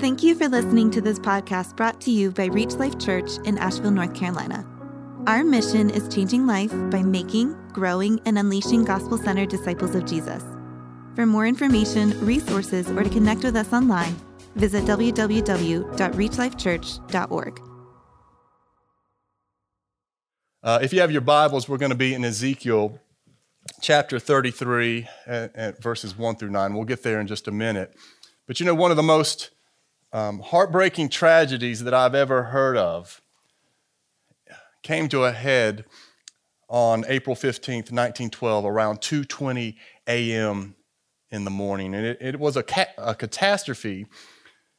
Thank you for listening to this podcast brought to you by Reach Life Church in Asheville, North Carolina. Our mission is changing life by making, growing, and unleashing gospel centered disciples of Jesus. For more information, resources, or to connect with us online, visit www.reachlifechurch.org. Uh, if you have your Bibles, we're going to be in Ezekiel chapter 33, at, at verses 1 through 9. We'll get there in just a minute. But you know, one of the most um, heartbreaking tragedies that I've ever heard of came to a head on April 15th, 1912, around 2:20 a.m. in the morning, and it, it was a, ca- a, catastrophe.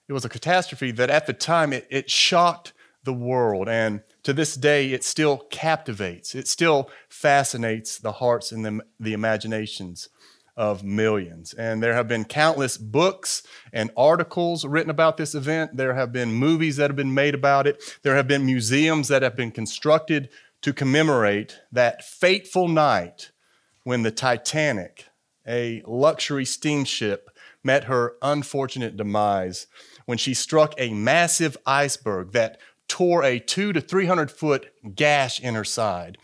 It was a catastrophe that at the time it, it shocked the world, and to this day it still captivates. It still fascinates the hearts and the, the imaginations of millions. And there have been countless books and articles written about this event. There have been movies that have been made about it. There have been museums that have been constructed to commemorate that fateful night when the Titanic, a luxury steamship, met her unfortunate demise when she struck a massive iceberg that tore a two to 300 foot gash in her side.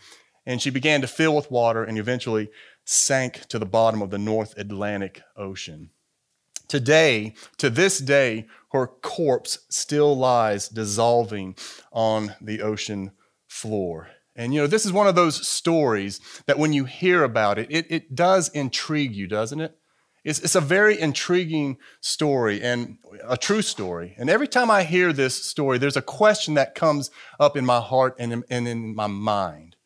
And she began to fill with water and eventually sank to the bottom of the North Atlantic Ocean. Today, to this day, her corpse still lies dissolving on the ocean floor. And you know, this is one of those stories that when you hear about it, it, it does intrigue you, doesn't it? It's, it's a very intriguing story and a true story. And every time I hear this story, there's a question that comes up in my heart and in, and in my mind.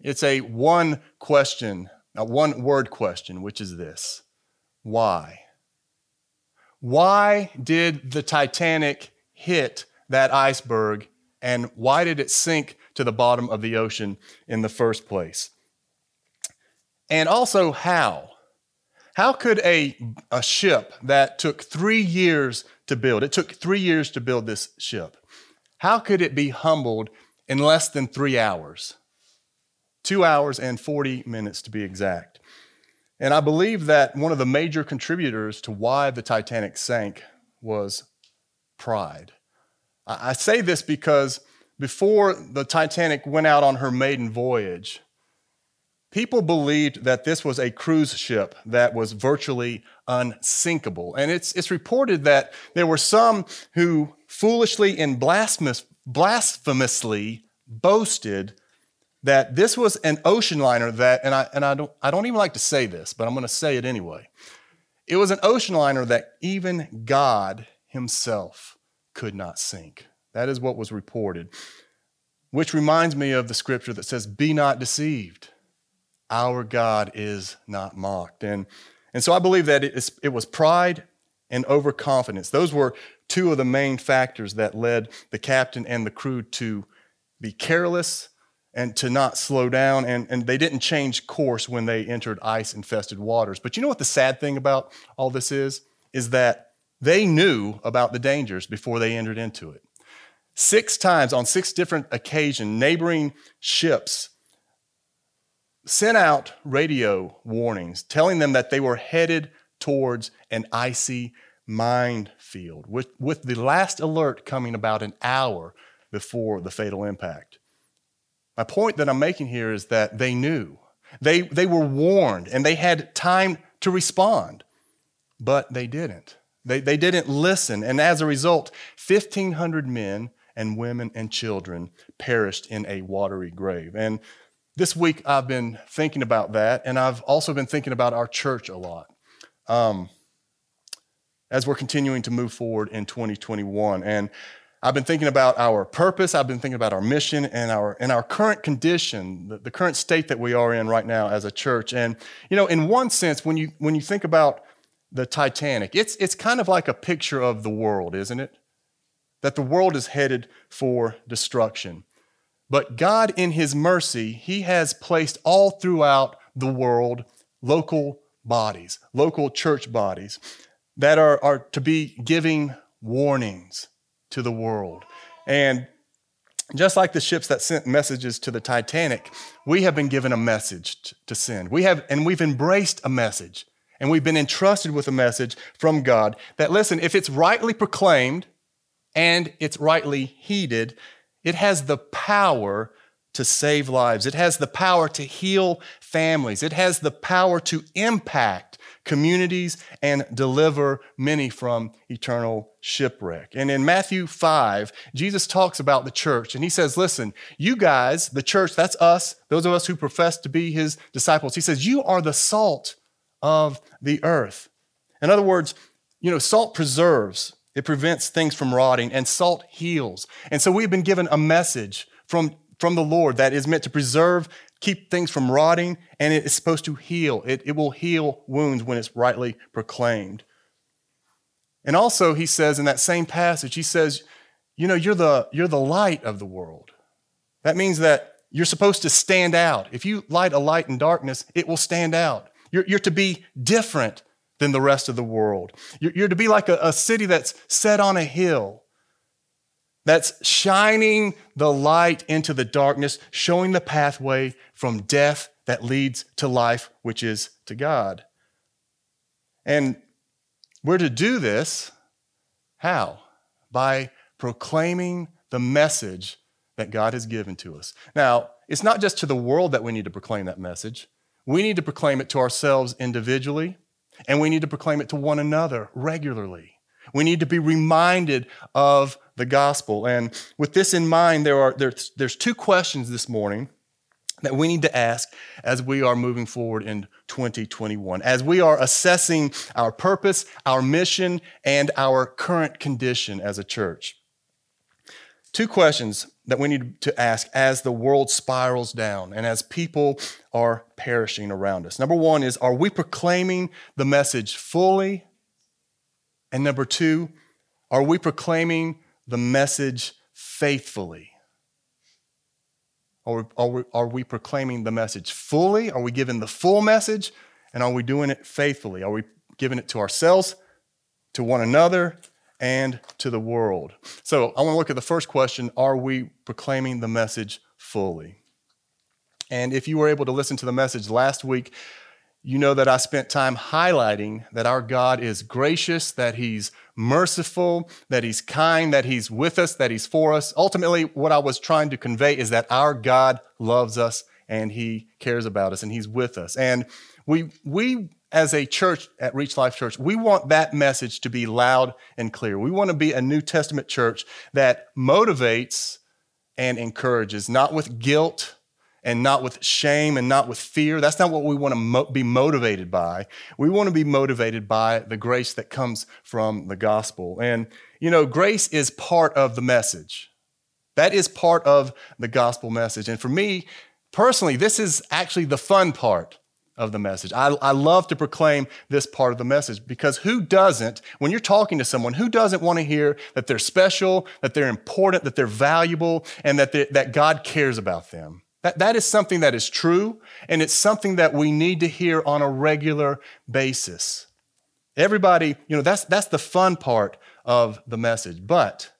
It's a one question a one word question, which is this Why? Why did the Titanic hit that iceberg and why did it sink to the bottom of the ocean in the first place? And also, how? How could a, a ship that took three years to build, it took three years to build this ship, how could it be humbled in less than three hours? Two hours and 40 minutes to be exact. And I believe that one of the major contributors to why the Titanic sank was pride. I say this because before the Titanic went out on her maiden voyage, people believed that this was a cruise ship that was virtually unsinkable. And it's, it's reported that there were some who foolishly and blasphemous, blasphemously boasted that this was an ocean liner that, and I, and I, don't, I don't even like to say this, but I'm going to say it anyway. It was an ocean liner that even God himself could not sink. That is what was reported, which reminds me of the scripture that says, Be not deceived. Our God is not mocked. And, and so I believe that it, is, it was pride and overconfidence. Those were two of the main factors that led the captain and the crew to be careless and to not slow down. And, and they didn't change course when they entered ice infested waters. But you know what the sad thing about all this is? Is that they knew about the dangers before they entered into it. Six times on six different occasions, neighboring ships sent out radio warnings telling them that they were headed towards an icy minefield, with, with the last alert coming about an hour before the fatal impact. My point that I'm making here is that they knew. They, they were warned and they had time to respond, but they didn't. They, they didn't listen. And as a result, 1,500 men and women and children perished in a watery grave. And this week I've been thinking about that, and I've also been thinking about our church a lot. Um, as we're continuing to move forward in 2021. And I've been thinking about our purpose. I've been thinking about our mission and our, and our current condition, the, the current state that we are in right now as a church. And, you know, in one sense, when you, when you think about the Titanic, it's, it's kind of like a picture of the world, isn't it? That the world is headed for destruction. But God, in His mercy, He has placed all throughout the world local bodies, local church bodies that are, are to be giving warnings to the world. And just like the ships that sent messages to the Titanic, we have been given a message to send. We have, and we've embraced a message, and we've been entrusted with a message from God that, listen, if it's rightly proclaimed, and it's rightly heeded, it has the power to save lives. It has the power to heal families. It has the power to impact communities and deliver many from eternal shipwreck. And in Matthew 5, Jesus talks about the church and he says, Listen, you guys, the church, that's us, those of us who profess to be his disciples. He says, You are the salt of the earth. In other words, you know, salt preserves, it prevents things from rotting, and salt heals. And so we've been given a message from from the Lord that is meant to preserve, keep things from rotting, and it is supposed to heal. It, it will heal wounds when it's rightly proclaimed. And also, he says in that same passage, he says, you know, you're the, you're the light of the world. That means that you're supposed to stand out. If you light a light in darkness, it will stand out. You're, you're to be different than the rest of the world. You're, you're to be like a, a city that's set on a hill that's shining the light into the darkness, showing the pathway from death that leads to life, which is to God. And we're to do this how? By proclaiming the message that God has given to us. Now, it's not just to the world that we need to proclaim that message. We need to proclaim it to ourselves individually, and we need to proclaim it to one another regularly. We need to be reminded of the gospel. And with this in mind, there are there's, there's two questions this morning that we need to ask as we are moving forward in 2021, as we are assessing our purpose, our mission, and our current condition as a church. Two questions that we need to ask as the world spirals down and as people are perishing around us. Number one is Are we proclaiming the message fully and number two, are we proclaiming the message faithfully? Are we, are, we, are we proclaiming the message fully? Are we giving the full message? And are we doing it faithfully? Are we giving it to ourselves, to one another, and to the world? So I want to look at the first question Are we proclaiming the message fully? And if you were able to listen to the message last week, you know that I spent time highlighting that our God is gracious, that He's merciful, that He's kind, that He's with us, that He's for us. Ultimately, what I was trying to convey is that our God loves us and He cares about us and He's with us. And we, we as a church at Reach Life Church, we want that message to be loud and clear. We want to be a New Testament church that motivates and encourages, not with guilt and not with shame and not with fear. That's not what we want to mo- be motivated by. We want to be motivated by the grace that comes from the gospel. And, you know, grace is part of the message. That is part of the gospel message. And for me, personally, this is actually the fun part of the message. I, I love to proclaim this part of the message because who doesn't, when you're talking to someone, who doesn't want to hear that they're special, that they're important, that they're valuable, and that, that God cares about them? That, that is something that is true, and it's something that we need to hear on a regular basis. Everybody, you know, that's, that's the fun part of the message. But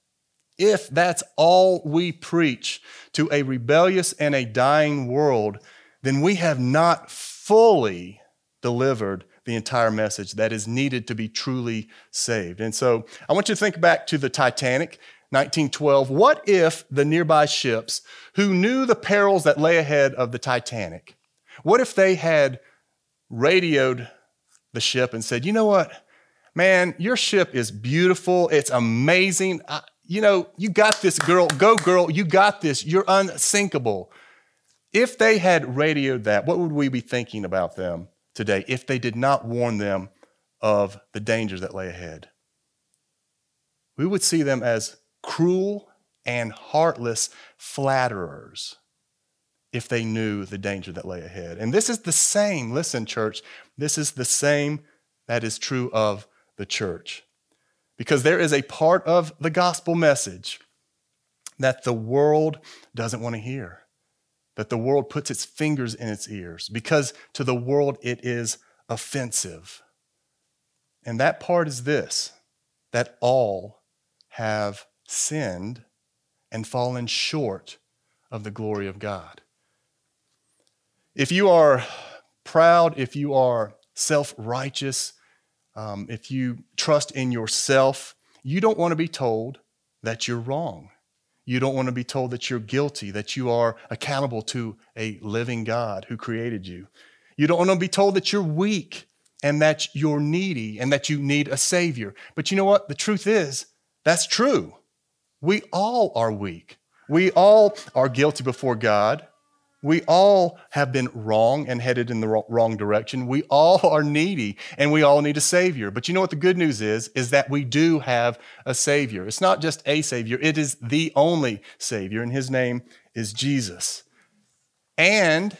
if that's all we preach to a rebellious and a dying world, then we have not fully delivered the entire message that is needed to be truly saved. And so I want you to think back to the Titanic. 1912, what if the nearby ships, who knew the perils that lay ahead of the Titanic, what if they had radioed the ship and said, you know what, man, your ship is beautiful, it's amazing. I, you know, you got this, girl, go, girl, you got this, you're unsinkable. If they had radioed that, what would we be thinking about them today if they did not warn them of the dangers that lay ahead? We would see them as cruel and heartless flatterers if they knew the danger that lay ahead. And this is the same, listen, church, this is the same that is true of the church. Because there is a part of the gospel message that the world doesn't want to hear, that the world puts its fingers in its ears, because to the world it is offensive. And that part is this that all have sinned and fallen short of the glory of God. If you are proud, if you are self righteous, um, if you trust in yourself, you don't want to be told that you're wrong. You don't want to be told that you're guilty, that you are accountable to a living God who created you. You don't want to be told that you're weak and that you're needy and that you need a Savior. But you know what? The truth is, that's true. We all are weak. We all are guilty before God. We all have been wrong and headed in the wrong direction. We all are needy and we all need a savior. But you know what the good news is? Is that we do have a savior. It's not just a savior, it is the only savior, and his name is Jesus. And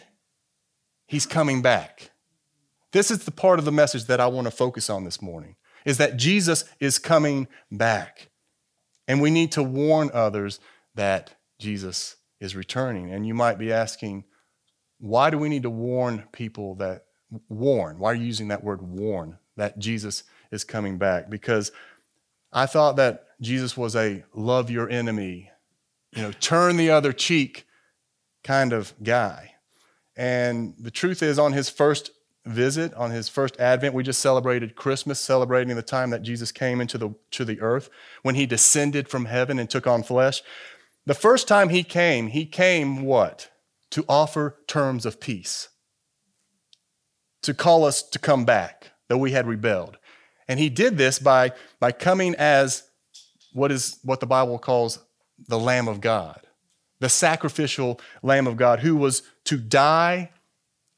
he's coming back. This is the part of the message that I want to focus on this morning is that Jesus is coming back. And we need to warn others that Jesus is returning. And you might be asking, why do we need to warn people that warn? Why are you using that word warn that Jesus is coming back? Because I thought that Jesus was a love your enemy, you know, turn the other cheek kind of guy. And the truth is, on his first visit, on his first advent, we just celebrated Christmas, celebrating the time that Jesus came into the, to the earth when he descended from heaven and took on flesh. The first time he came, he came what? To offer terms of peace, to call us to come back, though we had rebelled. And he did this by, by coming as what is what the Bible calls the Lamb of God, the sacrificial Lamb of God, who was to die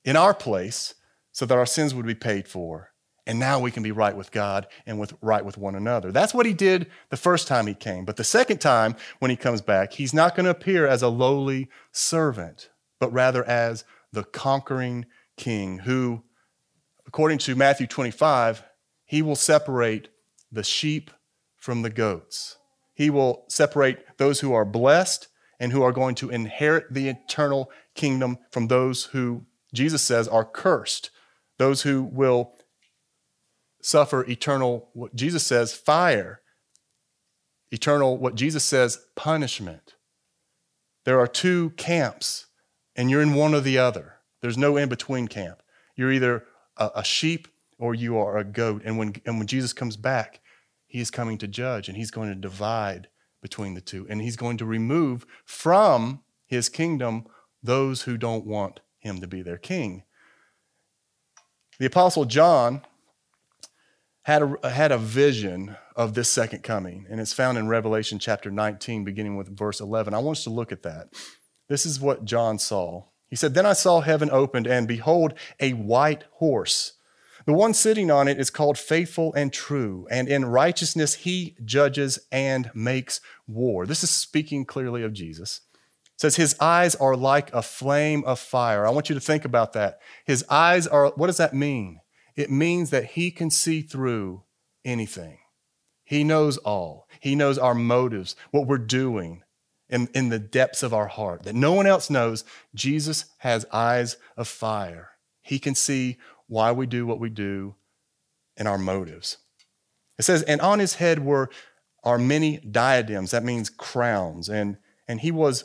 in our place so that our sins would be paid for and now we can be right with God and with right with one another. That's what he did the first time he came. But the second time when he comes back, he's not going to appear as a lowly servant, but rather as the conquering king who according to Matthew 25, he will separate the sheep from the goats. He will separate those who are blessed and who are going to inherit the eternal kingdom from those who Jesus says are cursed, those who will suffer eternal, what Jesus says, fire, eternal, what Jesus says, punishment. There are two camps, and you're in one or the other. There's no in between camp. You're either a, sheep or you are a goat. And when, and when Jesus comes back, he is coming to judge and he's going to divide between the two. And he's going to remove from his kingdom those who don't want him to be their king. The Apostle John had a, had a vision of this second coming, and it's found in Revelation chapter 19, beginning with verse 11. I want us to look at that. This is what John saw. He said, Then I saw heaven opened, and behold, a white horse. The one sitting on it is called faithful and true, and in righteousness he judges and makes war. This is speaking clearly of Jesus. Says his eyes are like a flame of fire. I want you to think about that. His eyes are, what does that mean? It means that He can see through anything. He knows all. He knows our motives, what we're doing in, in the depths of our heart that no one else knows. Jesus has eyes of fire. He can see why we do what we do and our motives. It says, and on his head were are many diadems. That means crowns. And, and he was,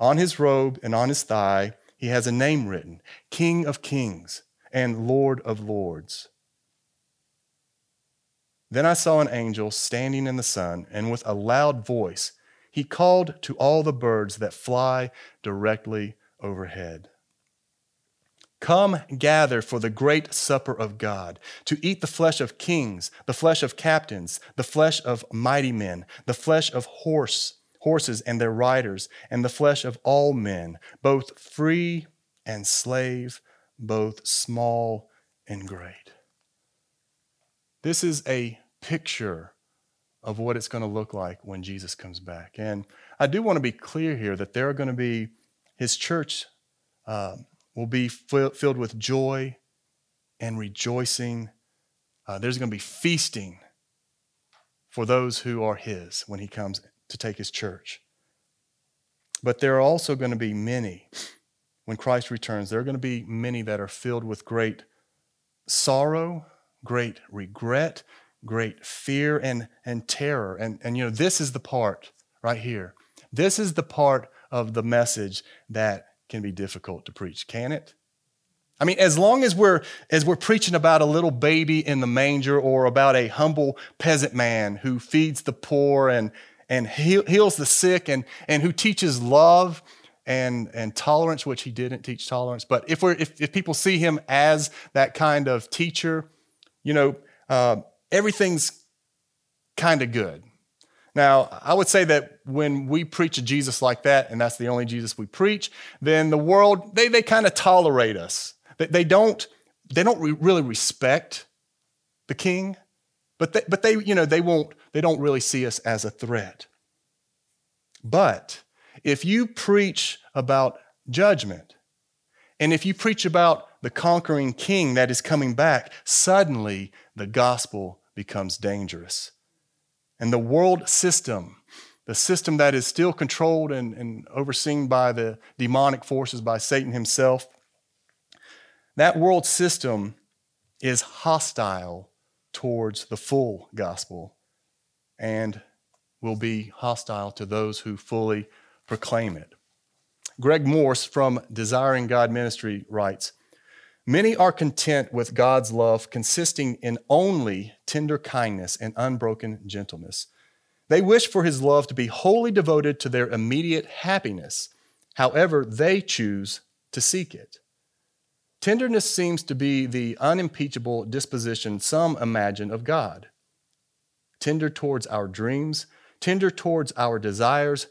On his robe and on his thigh, he has a name written King of Kings and Lord of Lords. Then I saw an angel standing in the sun, and with a loud voice, he called to all the birds that fly directly overhead. Come gather for the great supper of God, to eat the flesh of kings, the flesh of captains, the flesh of mighty men, the flesh of horse horses and their riders, and the flesh of all men, both free and slave, both small and great. This is a picture of what it's going to look like when Jesus comes back. And I do want to be clear here that there are going to be, his church uh, will be filled with joy and rejoicing. Uh, there's going to be feasting for those who are his when he comes to take his church. But there are also going to be many, when Christ returns, there are going to be many that are filled with great sorrow, great regret, great fear, and, and terror. And, and, you know, this is the part right here. This is the part of the message that can be difficult to preach, can it? I mean, as long as we're as we're preaching about a little baby in the manger or about a humble peasant man who feeds the poor and and he heals the sick and and who teaches love and and tolerance, which he didn't teach tolerance. But if we're if, if people see him as that kind of teacher, you know, uh, everything's kind of good. Now, I would say that when we preach a Jesus like that, and that's the only Jesus we preach, then the world, they, they kind of tolerate us. They, they don't, they don't re- really respect the king, but they, but they, you know, they won't, they don't really see us as a threat. But if you preach about judgment, and if you preach about the conquering king that is coming back, suddenly the gospel becomes dangerous. And the world system, the system that is still controlled and, and overseen by the demonic forces, by Satan himself, that world system is hostile towards the full gospel and will be hostile to those who fully proclaim it. Greg Morse from Desiring God Ministry writes Many are content with God's love consisting in only tender kindness and unbroken gentleness. They wish for his love to be wholly devoted to their immediate happiness, however, they choose to seek it. Tenderness seems to be the unimpeachable disposition some imagine of God. Tender towards our dreams, tender towards our desires,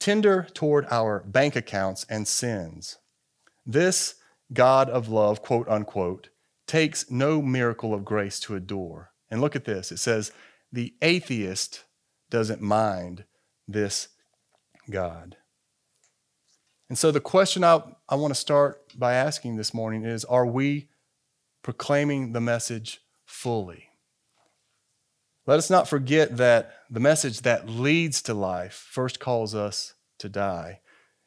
tender toward our bank accounts and sins. This God of love, quote unquote, takes no miracle of grace to adore. And look at this it says, the atheist doesn't mind this God. And so the question I, I want to start by asking this morning is Are we proclaiming the message fully? Let us not forget that the message that leads to life first calls us to die.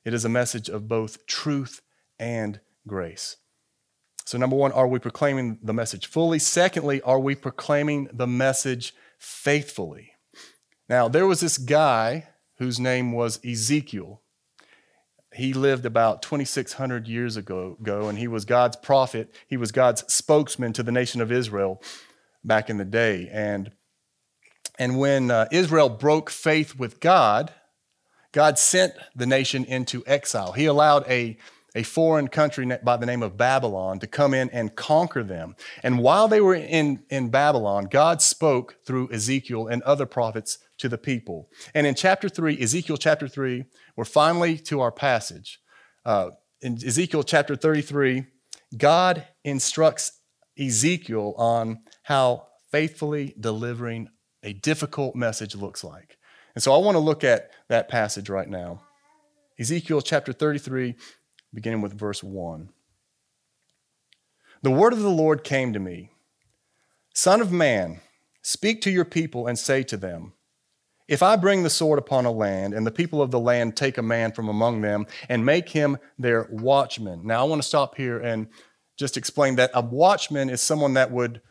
It is a message of both truth and grace. So, number one, are we proclaiming the message fully? Secondly, are we proclaiming the message faithfully? Now, there was this guy whose name was Ezekiel. He lived about 2,600 years ago, and he was God's prophet. He was God's spokesman to the nation of Israel back in the day. And, and when uh, Israel broke faith with God, God sent the nation into exile. He allowed a a foreign country by the name of Babylon to come in and conquer them. And while they were in, in Babylon, God spoke through Ezekiel and other prophets to the people. And in chapter 3, Ezekiel chapter 3, we're finally to our passage. Uh, in Ezekiel chapter 33, God instructs Ezekiel on how faithfully delivering a difficult message looks like. And so I want to look at that passage right now. Ezekiel chapter 33, beginning with verse 1. The word of the Lord came to me Son of man, speak to your people and say to them, If I bring the sword upon a land, and the people of the land take a man from among them and make him their watchman. Now, I want to stop here and just explain that a watchman is someone that would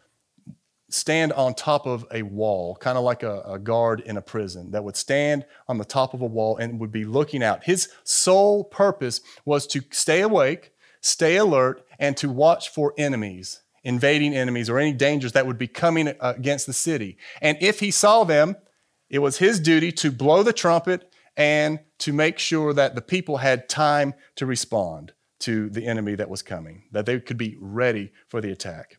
stand on top of a wall, kind of like a, a, guard in a prison, that would stand on the top of a wall and would be looking out. His sole purpose was to stay awake, stay alert, and to watch for enemies, invading enemies, or any dangers that would be coming uh, against the city. And if he saw them, it was his duty to blow the trumpet and to make sure that the people had time to respond to the enemy that was coming, that they could be ready for the attack.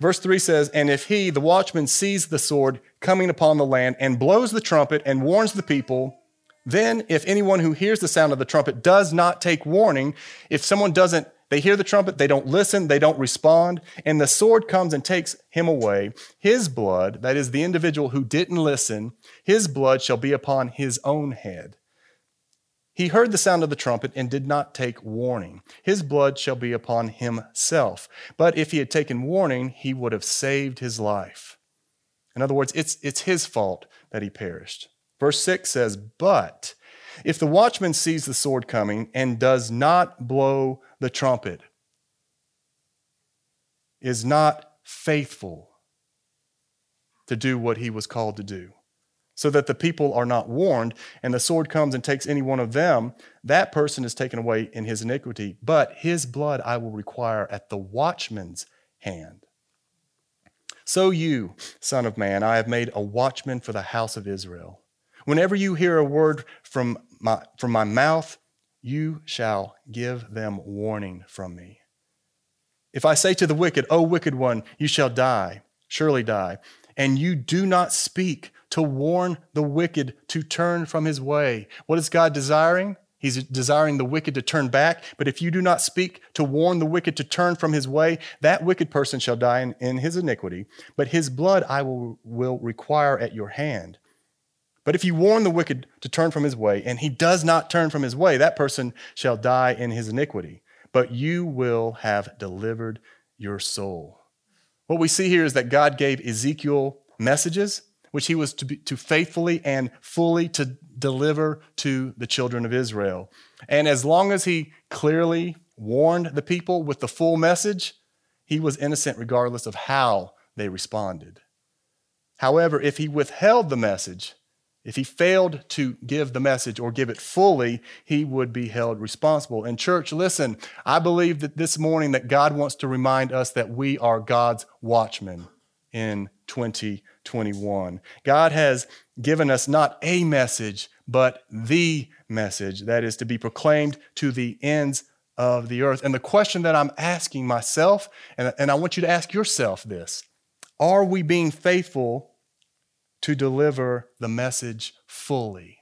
Verse 3 says, And if he, the watchman, sees the sword coming upon the land and blows the trumpet and warns the people, then if anyone who hears the sound of the trumpet does not take warning, if someone doesn't, they hear the trumpet, they don't listen, they don't respond, and the sword comes and takes him away, his blood, that is the individual who didn't listen, his blood shall be upon his own head. He heard the sound of the trumpet and did not take warning. His blood shall be upon himself. But if he had taken warning, he would have saved his life. In other words, it's, it's his fault that he perished. Verse 6 says, But if the watchman sees the sword coming and does not blow the trumpet, is not faithful to do what he was called to do, so that the people are not warned, and the sword comes and takes any one of them, that person is taken away in his iniquity. But his blood I will require at the watchman's hand. So you, Son of Man, I have made a watchman for the house of Israel. Whenever you hear a word from my, from my mouth, you shall give them warning from me. If I say to the wicked, O wicked one, you shall die, surely die, and you do not speak to warn the wicked to turn from his way, what is God desiring? He's desiring the wicked to turn back. But if you do not speak to warn the wicked to turn from his way, that wicked person shall die in, in, his iniquity. But his blood I will, will require at your hand. But if you warn the wicked to turn from his way, and he does not turn from his way, that person shall die in his iniquity. But you will have delivered your soul. What we see here is that God gave Ezekiel messages which he was to, be, to faithfully and fully to deliver to the children of Israel. And as long as he clearly warned the people with the full message, he was innocent regardless of how they responded. However, if he withheld the message, if he failed to give the message or give it fully, he would be held responsible. And church, listen, I believe that this morning that God wants to remind us that we are God's watchmen in 2021. God has given us not a message, but the message that is to be proclaimed to the ends of the earth. And the question that I'm asking myself, and, and I want you to ask yourself this are we being faithful to deliver the message fully?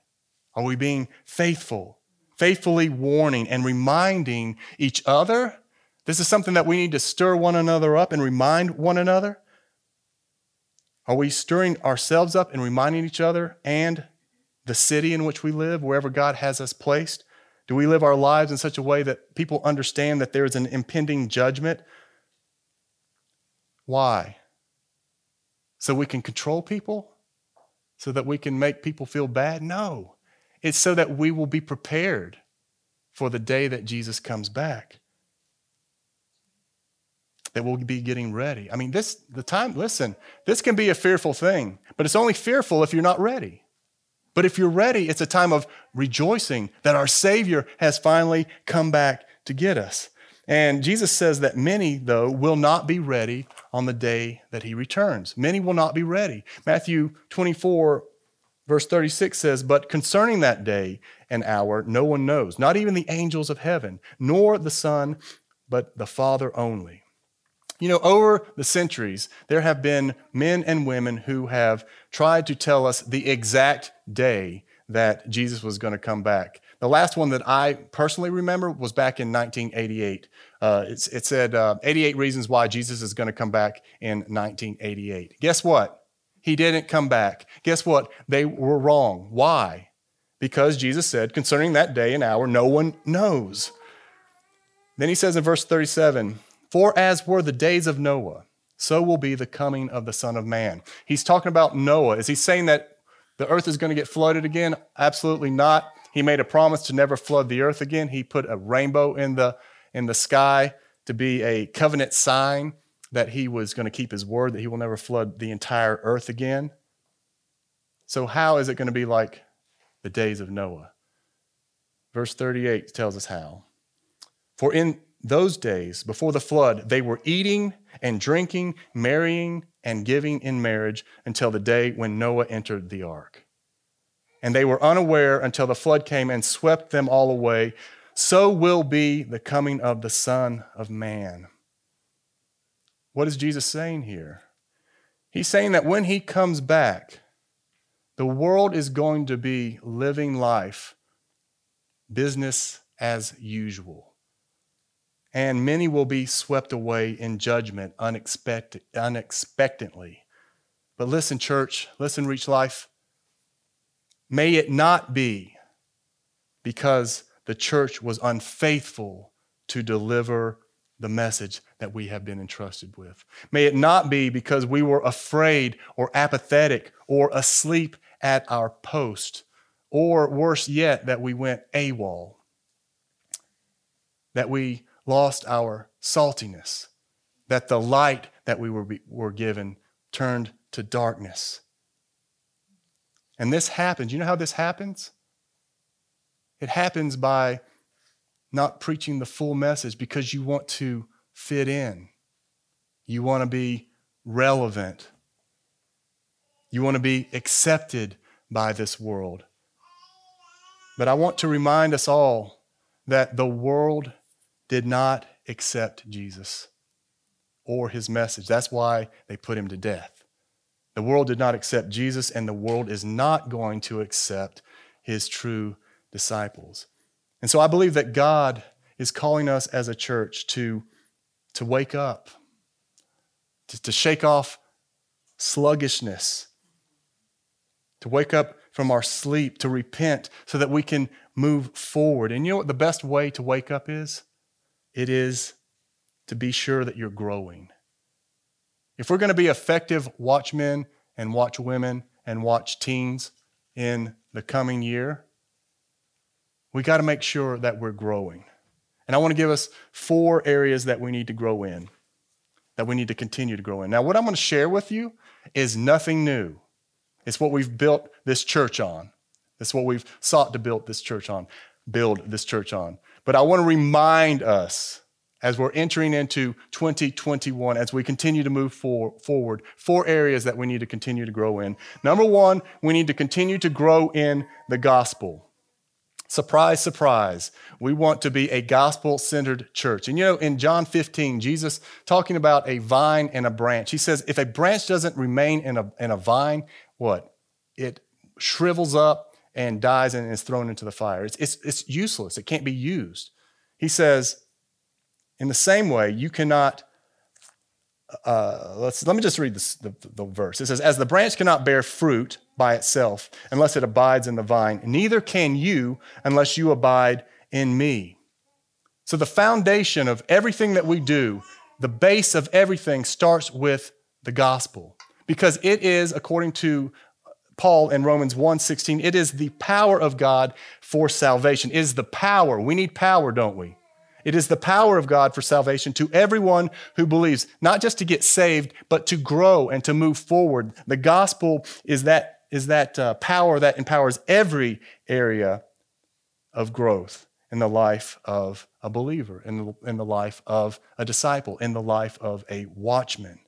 Are we being faithful? Faithfully warning and reminding each other. This is something that we need to stir one another up and remind one another. Are we stirring ourselves up and reminding each other and the city in which we live, wherever God has us placed? Do we live our lives in such a way that people understand that there is an impending judgment? Why? So we can control people? So that we can make people feel bad? No. It's so that we will be prepared for the day that Jesus comes back that we'll be getting ready. I mean, this, the time, listen, this can be a fearful thing, but it's only fearful if you're not ready. But if you're ready, it's a time of rejoicing that our Savior has finally come back to get us. And Jesus says that many, though, will not be ready on the day that he returns. Many will not be ready. Matthew 24, verse 36 says, But concerning that day and hour, no one knows, not even the angels of heaven, nor the Son, but the Father only. You know, over the centuries, there have been men and women who have tried to tell us the exact day that Jesus was going to come back. The last one that I personally remember was back in 1988. Uh, it said uh, 88 reasons why Jesus is going to come back in 1988. Guess what? He didn't come back. Guess what? They were wrong. Why? Because Jesus said, concerning that day and hour, no one knows. Then he says in verse 37, for as were the days of Noah, so will be the coming of the Son of Man. He's talking about Noah. Is he saying that the earth is going to get flooded again? Absolutely not. He made a promise to never flood the earth again. He put a rainbow in the, in the sky to be a covenant sign that he was going to keep his word, that he will never flood the entire earth again. So, how is it going to be like the days of Noah? Verse 38 tells us how. For in those days before the flood, they were eating and drinking, marrying and giving in marriage until the day when Noah entered the ark. And they were unaware until the flood came and swept them all away. So will be the coming of the Son of Man. What is Jesus saying here? He's saying that when he comes back, the world is going to be living life business as usual and many will be swept away in judgment unexpected, unexpectedly. But listen, church, listen, Reach Life. May it not be because the church was unfaithful to deliver the message that we have been entrusted with. May it not be because we were afraid or apathetic or asleep at our post, or worse yet, that we went AWOL, that we lost our saltiness, that the light that we were, were given turned to darkness. And this happens. You know how this happens? It happens by not preaching the full message because you want to fit in. You want to be relevant. You want to be accepted by this world. But I want to remind us all that the world did not accept Jesus or his message. That's why they put him to death. The world did not accept Jesus, and the world is not going to accept his true disciples. And so I believe that God is calling us as a church to, to wake up, to, to shake off sluggishness, to wake up from our sleep, to repent so that we can move forward. And you know what the best way to wake up is? It is to be sure that you're growing. If we're going to be effective watchmen and watchwomen and watch teens in the coming year, we got to make sure that we're growing. And I want to give us four areas that we need to grow in, that we need to continue to grow in. Now, what I'm going to share with you is nothing new. It's what we've built this church on. It's what we've sought to build this church on, build this church on. But I want to remind us as we're entering into 2021, as we continue to move for, forward, four areas that we need to continue to grow in. Number one, we need to continue to grow in the gospel. Surprise, surprise. We want to be a gospel centered church. And you know, in John 15, Jesus talking about a vine and a branch, he says, if a branch doesn't remain in a, in a vine, what? It shrivels up and dies and is thrown into the fire. It's, it's, it's useless, it can't be used. He says, in the same way, you cannot. Uh, let's let me just read this, the, the verse. It says, "As the branch cannot bear fruit by itself unless it abides in the vine, neither can you unless you abide in me." So the foundation of everything that we do, the base of everything, starts with the gospel, because it is, according to Paul in Romans 1:16, it is the power of God for salvation. It is the power. We need power, don't we? It is the power of God for salvation to everyone who believes, not just to get saved, but to grow and to move forward. The gospel is that, is that uh, power that empowers every area of growth in the life of a believer, in the, in the life of a disciple, in the life of a watchman.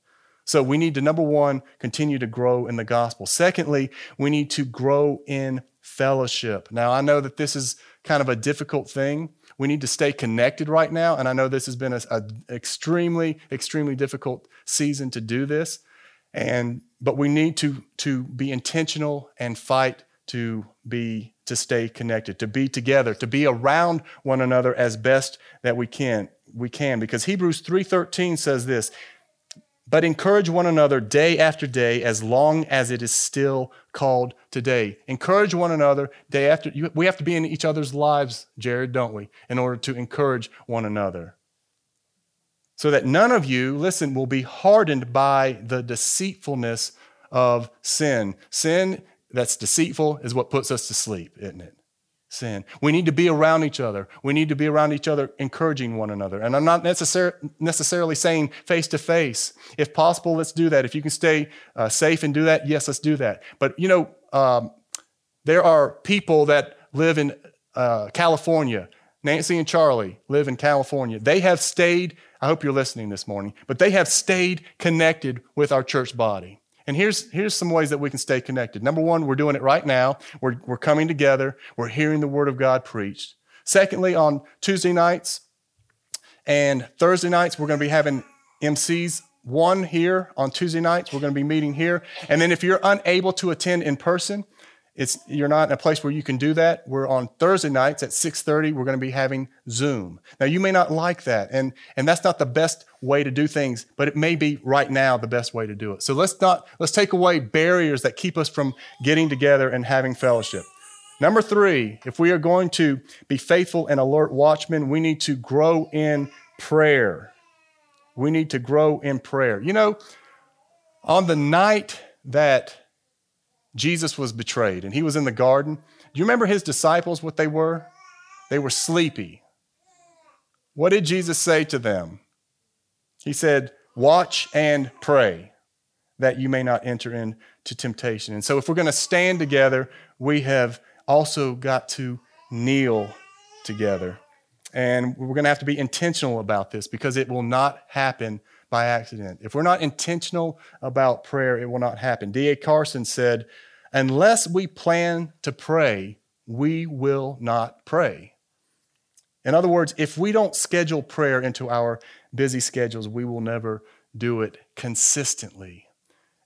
So we need to, number one, continue to grow in the gospel. Secondly, we need to grow in fellowship. Now, I know that this is kind of a difficult thing we need to stay connected right now. And I know this has been an extremely, extremely difficult season to do this. And but we need to to be intentional and fight to be to stay connected, to be together, to be around one another as best that we can. We can because Hebrews 3:13 says this, but encourage one another day after day as long as it is still called today. Encourage one another day after. We have to be in each other's lives, Jared, don't we, in order to encourage one another. So that none of you, listen, will be hardened by the deceitfulness of sin. Sin that's deceitful is what puts us to sleep, isn't it? Sin. We need to be around each other. We need to be around each other, encouraging one another. And I'm not necessar- necessarily saying face to face. If possible, let's do that. If you can stay uh, safe and do that, yes, let's do that. But you know, um, there are people that live in uh, California. Nancy and Charlie live in California. They have stayed, I hope you're listening this morning, but they have stayed connected with our church body. And here's, here's some ways that we can stay connected. Number one, we're doing it right now. We're, we're coming together. We're hearing the word of God preached. Secondly, on Tuesday nights and Thursday nights, we're going to be having MCs. One here on Tuesday nights. We're going to be meeting here. And then if you're unable to attend in person, it's, you're not in a place where you can do that. We're on Thursday nights at 6:30. We're going to be having Zoom. Now you may not like that, and and that's not the best way to do things, but it may be right now the best way to do it. So let's not let's take away barriers that keep us from getting together and having fellowship. Number three, if we are going to be faithful and alert watchmen, we need to grow in prayer. We need to grow in prayer. You know, on the night that Jesus was betrayed and he was in the garden, do you remember his disciples, what they were? They were sleepy. What did Jesus say to them? He said, Watch and pray that you may not enter into temptation. And so, if we're going to stand together, we have also got to kneel together. And we're going to have to be intentional about this because it will not happen by accident. If we're not intentional about prayer, it will not happen. D.A. Carson said, Unless we plan to pray, we will not pray. In other words, if we don't schedule prayer into our busy schedules, we will never do it consistently.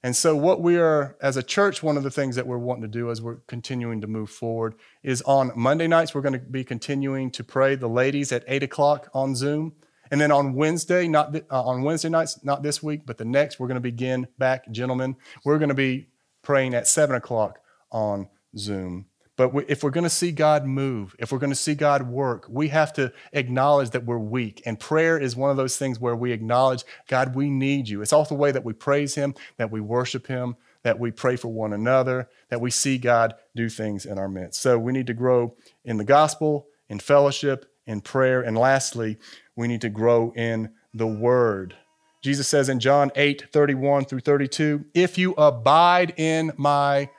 And so, what we are, as a church, one of the things that we're wanting to do as we're continuing to move forward is on Monday nights, we're going to be continuing to pray the ladies at 8 o'clock on Zoom. And then on Wednesday, not th- uh, on Wednesday nights, not this week, but the next, we're going to begin back, gentlemen. We're going to be praying at 7 o'clock on Zoom. But if we're going to see God move, if we're going to see God work, we have to acknowledge that we're weak. And prayer is one of those things where we acknowledge, God, we need you. It's also the way that we praise Him, that we worship Him, that we pray for one another, that we see God do things in our midst. So we need to grow in the gospel, in fellowship, in prayer. And lastly, we need to grow in the word. Jesus says in John 8 31 through 32, if you abide in my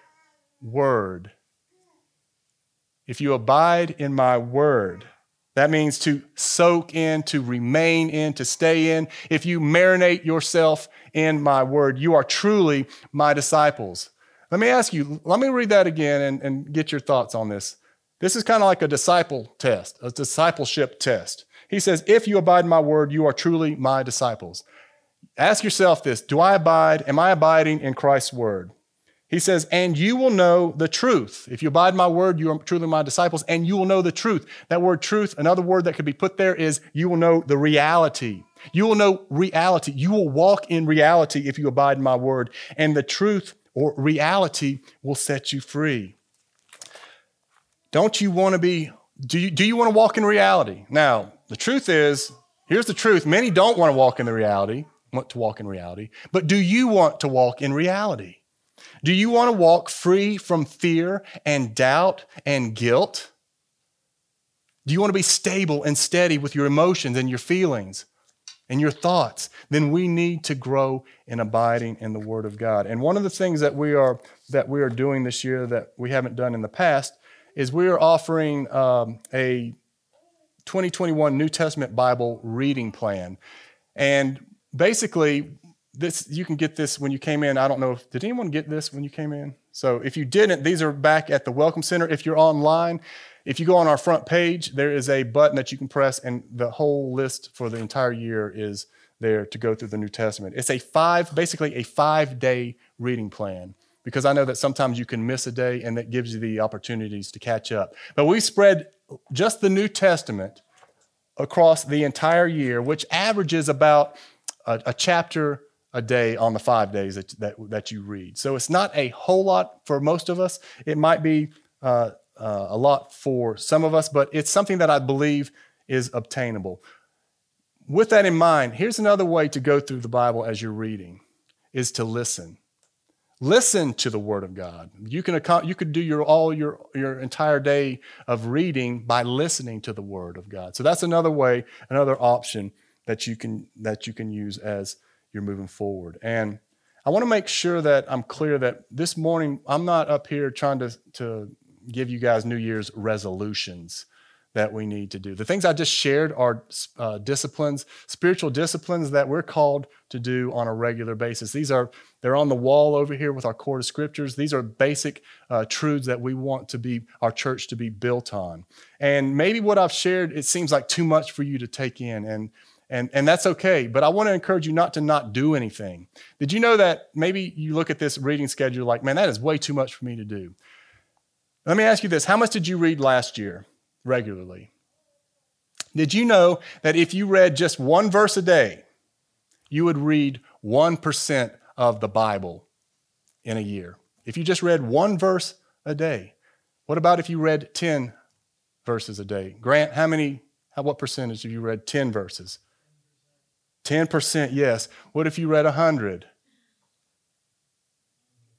word, if you abide in my word, that means to soak in, to remain in, to stay in. If you marinate yourself in my word, you are truly my disciples. Let me ask you, let me read that again and, and get your thoughts on this. This is kind of like a disciple test, a discipleship test. He says, If you abide in my word, you are truly my disciples. Ask yourself this Do I abide? Am I abiding in Christ's word? He says, and you will know the truth. If you abide my word, you are truly my disciples, and you will know the truth. That word truth, another word that could be put there is you will know the reality. You will know reality. You will walk in reality if you abide in my word, and the truth or reality will set you free. Don't you want to be, do you, do you want to walk in reality? Now, the truth is, here's the truth many don't want to walk in the reality, want to walk in reality, but do you want to walk in reality? Do you want to walk free from fear and doubt and guilt? Do you want to be stable and steady with your emotions and your feelings and your thoughts? Then we need to grow in abiding in the Word of God. And one of the things that we are that we are doing this year that we haven't done in the past is we are offering um, a 2021 New Testament Bible reading plan. And basically, this you can get this when you came in. I don't know if did anyone get this when you came in. So if you didn't, these are back at the Welcome Center. If you're online, if you go on our front page, there is a button that you can press, and the whole list for the entire year is there to go through the New Testament. It's a five, basically a five day reading plan because I know that sometimes you can miss a day and that gives you the opportunities to catch up. But we spread just the New Testament across the entire year, which averages about a, a chapter a day on the five days that, that, that you read. So it's not a whole lot for most of us. It might be uh, uh, a lot for some of us, but it's something that I believe is obtainable. With that in mind, here's another way to go through the Bible as you're reading is to listen. Listen to the Word of God. You can you could do your all your your entire day of reading by listening to the Word of God. So that's another way, another option that you can that you can use as you're moving forward. And I want to make sure that I'm clear that this morning I'm not up here trying to, to give you guys New Year's resolutions that we need to do. The things I just shared are uh, disciplines, spiritual disciplines that we're called to do on a regular basis. These are they're on the wall over here with our core of scriptures. These are basic uh, truths that we want to be our church to be built on. And maybe what I've shared it seems like too much for you to take in and and, and that's okay. But I want to encourage you not to not do anything. Did you know that maybe you look at this reading schedule like, man, that is way too much for me to do? Let me ask you this How much did you read last year regularly? Did you know that if you read just one verse a day, you would read 1% of the Bible in a year? If you just read one verse a day, what about if you read 10 verses a day? Grant, how many, how, what percentage have you read 10 verses? 10% yes. What if you read 100?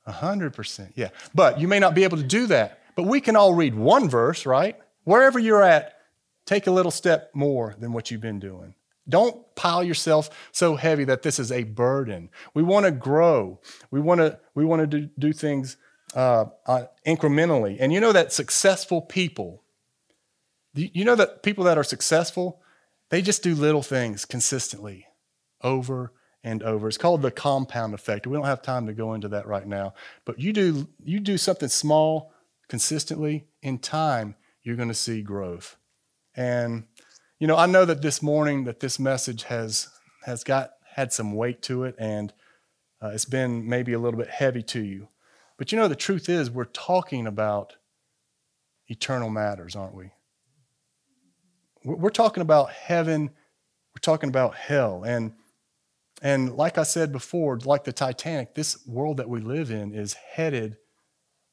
100%, yeah. But you may not be able to do that. But we can all read one verse, right? Wherever you're at, take a little step more than what you've been doing. Don't pile yourself so heavy that this is a burden. We want to grow. We want to we want to do, do things uh, uh, incrementally. And you know that successful people, you know that people that are successful, they just do little things consistently, over and over. It's called the compound effect. We don't have time to go into that right now. But you do you do something small consistently in time, you're going to see growth. And you know, I know that this morning that this message has has got had some weight to it, and uh, it's been maybe a little bit heavy to you. But you know, the truth is, we're talking about eternal matters, aren't we? We're talking about heaven. We're talking about hell, and and like I said before, like the Titanic, this world that we live in is headed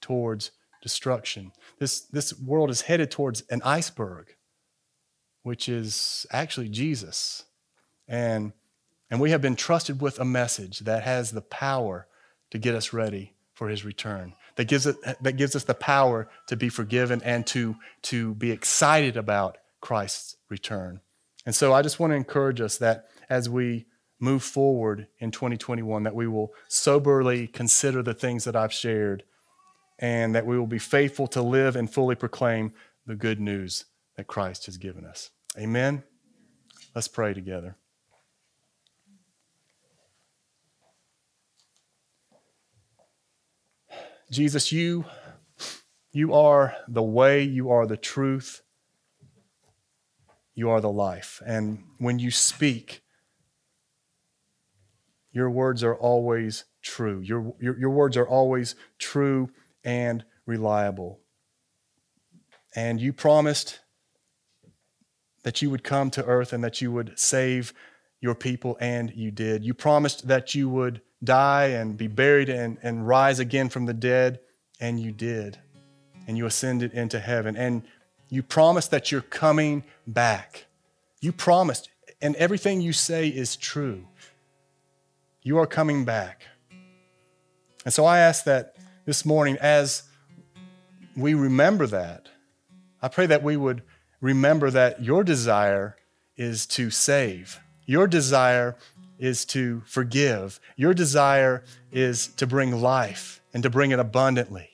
towards destruction. This this world is headed towards an iceberg which is actually Jesus. And, and we have been trusted with a message that has the power to get us ready for his return, that gives, it, that gives us the power to be forgiven and to, to be excited about Christ's return. And so I just want to encourage us that as we move forward in 2021, that we will soberly consider the things that I've shared and that we will be faithful to live and fully proclaim the good news that Christ has given us. Amen. Let's pray together. Jesus, you you are the way, you are the truth, you are the life. And when you speak, your words are always true. Your, your, your words are always true and reliable. And you promised that you would come to earth and that you would save your people, and you did. You promised that you would die and be buried and, and rise again from the dead, and you did. And you ascended into heaven. And you promised that you're coming back. You promised, and everything you say is true. You are coming back. And so I ask that this morning, as we remember that, I pray that we would remember that your desire is to save. Your desire is to forgive. Your desire is to bring life and to bring it abundantly.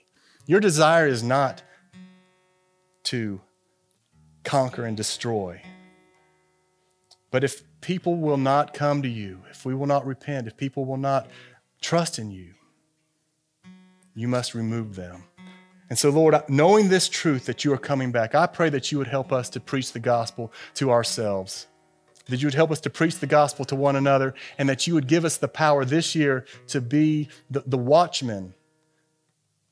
Your desire is not to conquer and destroy. But if people will not come to you, if we will not repent, if people will not trust in you, you must remove them. And so, Lord, knowing this truth that you are coming back, I pray that you would help us to preach the gospel to ourselves, that you would help us to preach the gospel to one another, and that you would give us the power this year to be the, the watchmen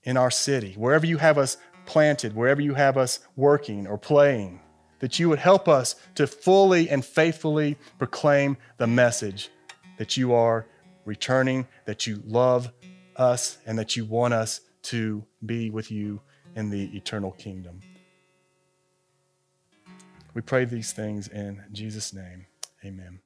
in our city, wherever you have us planted, wherever you have us working or playing, that you would help us to fully and faithfully proclaim the message that you are returning, that you love us, and that you want us to be with you in the eternal kingdom. We pray these things in Jesus' name. Amen.